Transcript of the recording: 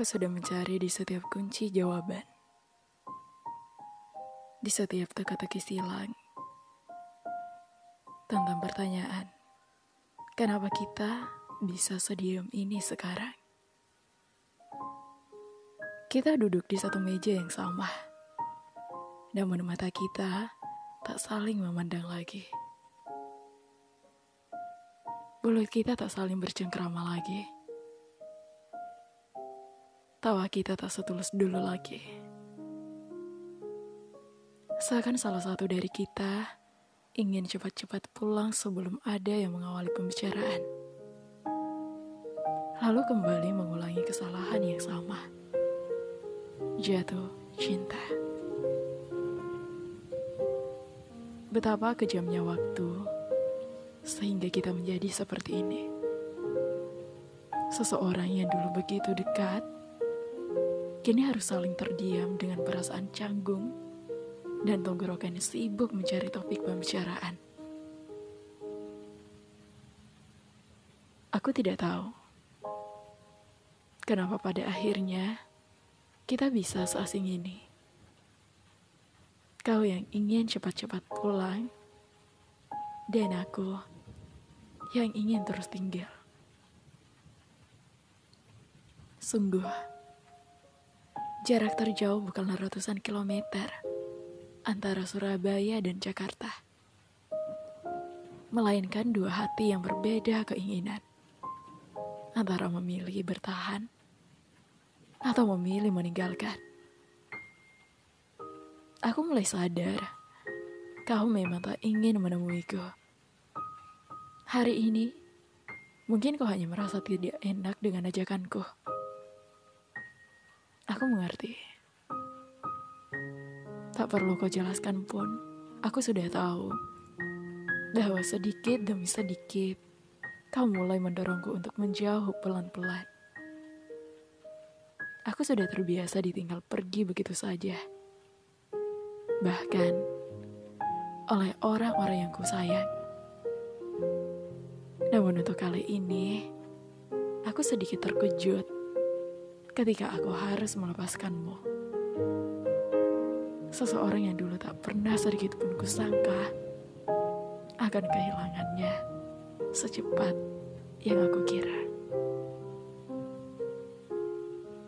Aku sudah mencari di setiap kunci jawaban. Di setiap teka-teki silang. Tentang pertanyaan. Kenapa kita bisa sediam ini sekarang? Kita duduk di satu meja yang sama. Namun mata kita tak saling memandang lagi. Mulut kita tak saling bercengkrama lagi. Tawa kita tak setulus dulu lagi. Seakan salah satu dari kita ingin cepat-cepat pulang sebelum ada yang mengawali pembicaraan. Lalu kembali mengulangi kesalahan yang sama. Jatuh cinta. Betapa kejamnya waktu sehingga kita menjadi seperti ini. Seseorang yang dulu begitu dekat kini harus saling terdiam dengan perasaan canggung dan tenggorokan sibuk mencari topik pembicaraan. Aku tidak tahu kenapa pada akhirnya kita bisa seasing ini. Kau yang ingin cepat-cepat pulang, dan aku yang ingin terus tinggal. Sungguh, Jarak terjauh bukanlah ratusan kilometer antara Surabaya dan Jakarta. Melainkan dua hati yang berbeda keinginan. Antara memilih bertahan atau memilih meninggalkan. Aku mulai sadar kau memang tak ingin menemuiku. Hari ini, mungkin kau hanya merasa tidak enak dengan ajakanku. Aku mengerti. Tak perlu kau jelaskan pun, aku sudah tahu bahwa sedikit demi sedikit kau mulai mendorongku untuk menjauh pelan-pelan. Aku sudah terbiasa ditinggal pergi begitu saja. Bahkan oleh orang-orang yang ku sayang. Namun untuk kali ini, aku sedikit terkejut ketika aku harus melepaskanmu. Seseorang yang dulu tak pernah sedikit pun kusangka akan kehilangannya secepat yang aku kira.